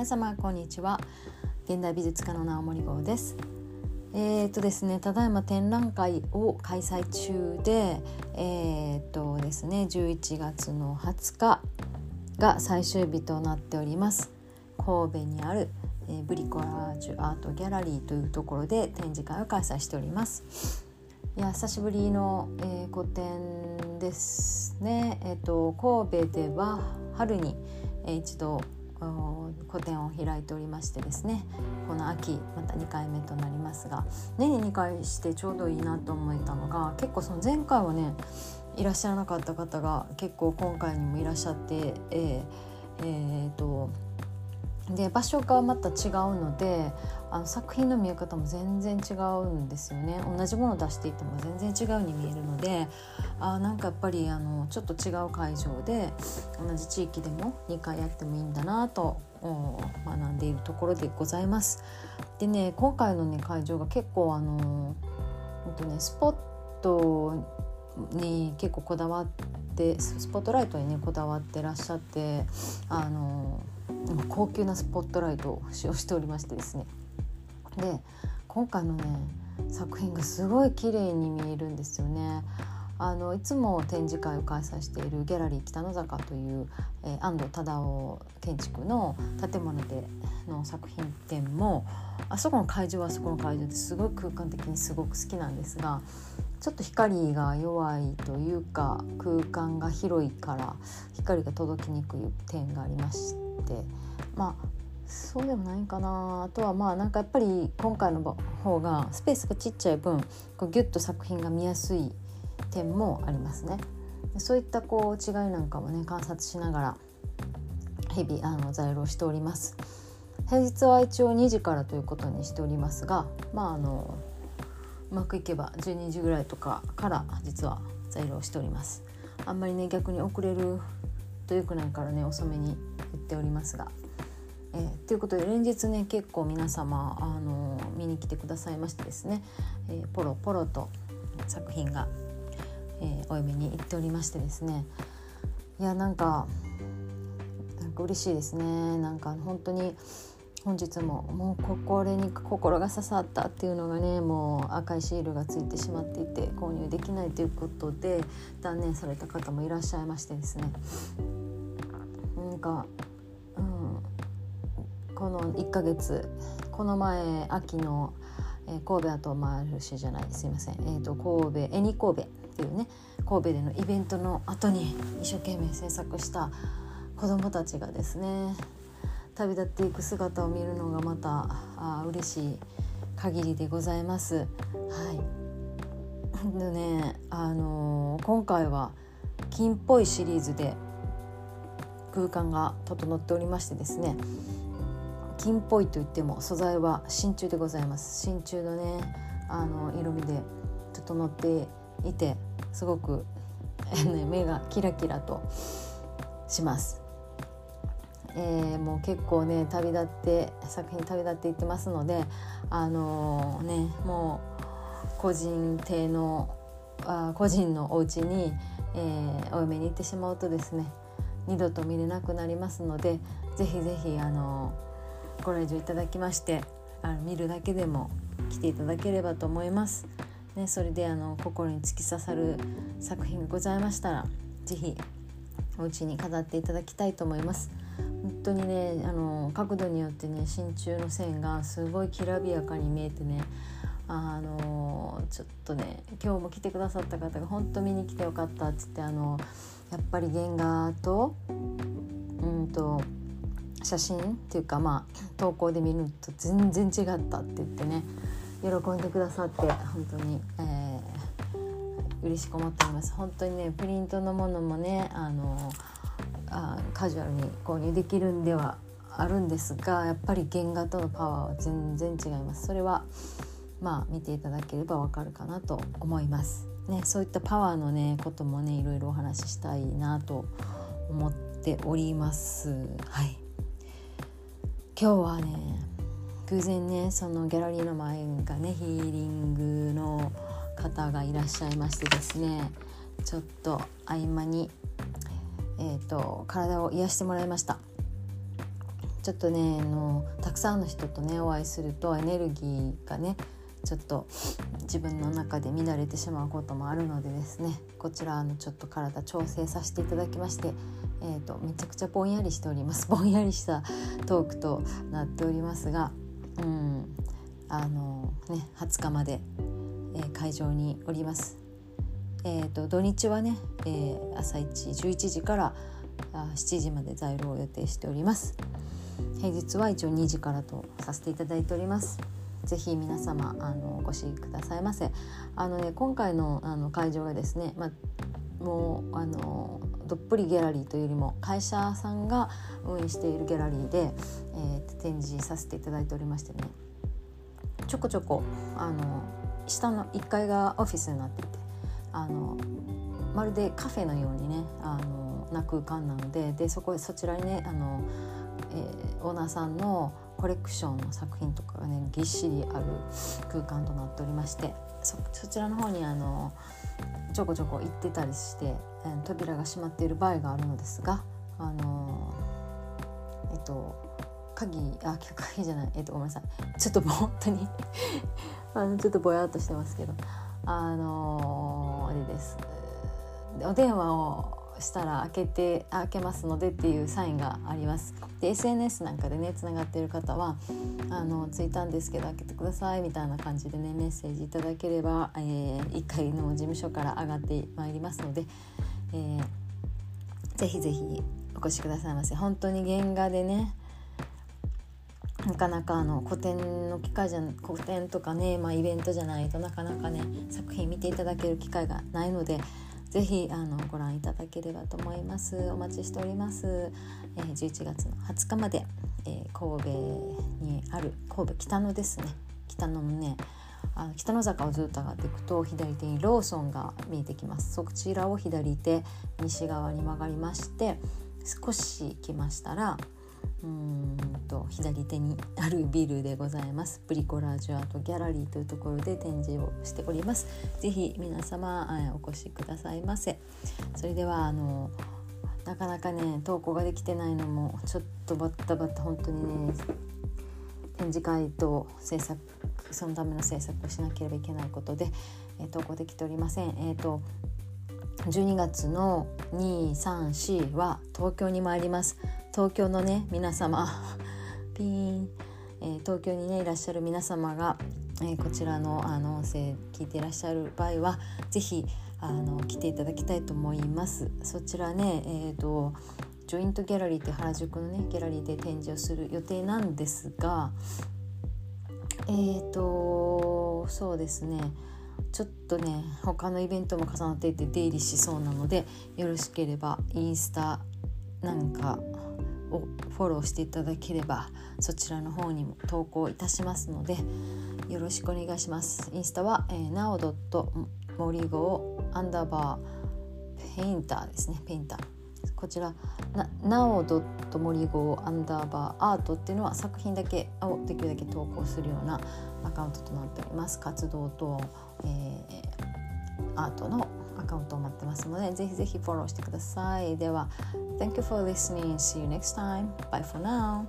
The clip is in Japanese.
皆様こんにちは。現代美術家の直森号です。えーとですね、ただいま展覧会を開催中で、えーとですね、11月の20日が最終日となっております。神戸にある、えー、ブリコラージュアートギャラリーというところで展示会を開催しております。いや久しぶりの、えー、個展ですね。えっ、と神戸では春に、えー、一度個展を開いておりましてですねこの秋また2回目となりますが年に2回してちょうどいいなと思えたのが結構その前回はねいらっしゃらなかった方が結構今回にもいらっしゃって、えーえーとで場所がまた違うのであの作品の見え方も全然違うんですよね同じものを出していても全然違うに見えるのであなんかやっぱりあのちょっと違う会場で同じ地域でも2回やってもいいんだなと学んでいるところでございます。でね今回のね会場が結構あの、えっとね、スポットに結構こだわってスポットライトにねこだわってらっしゃってあの高級なスポットライトを使用しておりましてですねで今回のね作品がすごい綺麗に見えるんですよね。あのいつも展示会を開催しているギャラリー北野坂という、えー、安藤忠雄建築の建物での作品展もあそこの会場はあそこの会場ですごい空間的にすごく好きなんですがちょっと光が弱いというか空間が広いから光が届きにくい点がありましてまあそうでもないかなあとはまあなんかやっぱり今回の方がスペースがちっちゃい分こうギュッと作品が見やすい点もありますね。そういったこう違いなんかもね観察しながら日々あの在労しております。平日は一応2時からということにしておりますがまああのうまくいけば12時ぐらいとかから実は在労しておりますあんまりね逆に遅れるとよくないからね遅めに言っておりますが。えー、ということで連日ね結構皆様、あの、見に来てくださいましてですね、えー、ポロポロと作品が、えー、お嫁に行っておりましてですね。いやなんかなんか嬉しいですね。なんか本当に本日ももうこれに心が刺さったっていうのがねもう赤いシールがついてしまっていて購入できないということで断念された方もいらっしゃいましてですね。なんか、うん、この1ヶ月この前秋の、えー、神戸アトマルシェじゃないすいません、えーと、神戸エニ神戸っていうね神戸でのイベントの後に一生懸命制作した子どもたちがですね旅立っていく姿を見るのがまたあ嬉しい限りでございます。はい、でね、あのー、今回は金っぽいシリーズで空間が整っておりましてですね金っぽいといっても素材は真鍮でございます。真鍮のねあの色味で整っていてすごく、目がキラキラとします。えー、もう結構ね旅立って作品旅立っていってますのであのー、ねもう個人邸のあ個人のお家に、えー、お嫁に行ってしまうとですね二度と見れなくなりますのでぜひぜひあのご来場いただきましてあの見るだけでも来ていただければと思います。ね、それであの心に突き刺さる作品がございましたら是非お家に飾っていただきたいと思います。本当にねあの角度によってね真鍮の線がすごいきらびやかに見えてねあのちょっとね今日も来てくださった方が本当見に来てよかったっつってあのやっぱり原画とうんと写真っていうかまあ投稿で見ると全然違ったって言ってね喜んでくださって本当に、えー、嬉しく思っております。本当にねプリントのものもねあのあカジュアルに購入できるんではあるんですがやっぱり原画とのパワーは全然違います。それはまあ見ていただければわかるかなと思います。ねそういったパワーのねこともねいろいろお話ししたいなと思っております。はい。今日はね偶然ねそのギャラリーの前がねヒーリングの方がいらっしゃいましてですねちょっと合間にえーと、体を癒してもらいました。ちちょっとねあのたくさんの人とねお会いするとエネルギーがねちょっと自分の中で乱れてしまうこともあるのでですねこちらあのちょっと体調整させていただきまして、えーと、めちゃくちゃぼんやりしております。ぼんやりしたトークとなっておりますがうんあのね20日まで、えー、会場におります。えーと、土日はね、えー、朝一11時から7時まで在庫を予定しております。平日は一応2時からとさせていただいております。ぜひ皆様あのお越しくださいませ。あのね今回のあの会場がですね、まあ、もうあのどっぷりギャラリーというよりも会社さんが運営しているギャラリーで、えー、展示させていただいておりましてねちょこちょこあの下の1階がオフィスになっていてあのまるでカフェのようにねあのな空間なのででそこそちらにねあの、えー、オーナーさんのコレクションの作品とかがねぎっしりある空間となっておりましてそちらの方にあのちょこちょこ行ってたりして、扉が閉まっている場合があるのですがあのえっと鍵あ鍵じゃないえっとごめんなさい。ちょっと本当に あのちょっとぼやっとしてますけどあのあれです。お電話をしたら開けて開けますのでっていうサインがあります。で SNS なんかでねつながっている方はあのツイッターんですけど開けてくださいみたいな感じでねメッセージいただければ、えー、1階の事務所から上がってまいりますので、えー、ぜひぜひお越しくださいませ。本当に原画でねなかなかあの古典の機会じゃ古典とかね、まあ、イベントじゃないとなかなかね作品見ていただける機会がないのでぜひあのご覧いただければと思います。お待ちしております、えー、11月の20日まで、えー、神戸にある神戸北野ですね。北野のねあの北の坂をずっと上がっていくと左手にローソンが見えてきます。そちらを左手西側に曲がりまして少し来ましたらうんと左手にあるビルでございます。ブリコラージュアートギャラリーというところで展示をしております。ぜひ皆様お越しくださいませ。それではあのなかなかね投稿ができてないのもちょっとバッタバタ本当にね展示会と制作そのための制作をしなければいけないことで、え投稿できておりません。えーと12月の234は東京に参ります。東京のね皆様。ピーン、えー、東京にねいらっしゃる皆様が、えー、こちらのあの音声聞いていらっしゃる場合は是非あの来ていただきたいと思います。そちらねえーと、ジョイントギャラリーって原宿のねギャラリーで展示をする予定なんですがえーとそうですね。ちょっとね他のイベントも重なっていて出入りしそうなのでよろしければインスタなんかをフォローしていただければそちらの方にも投稿いたしますのでよろしくお願いします。インスタは、えー、なお森号アンダーバーペインターですね。ペインター。こちらなおドット森号アンダーバーアートっていうのは作品だけをできるだけ投稿するようなアカウントとなっております。活動と、えー、アートのアカウントを待ってますのでぜひぜひフォローしてください。では Thank you for listening. See you next time. Bye for now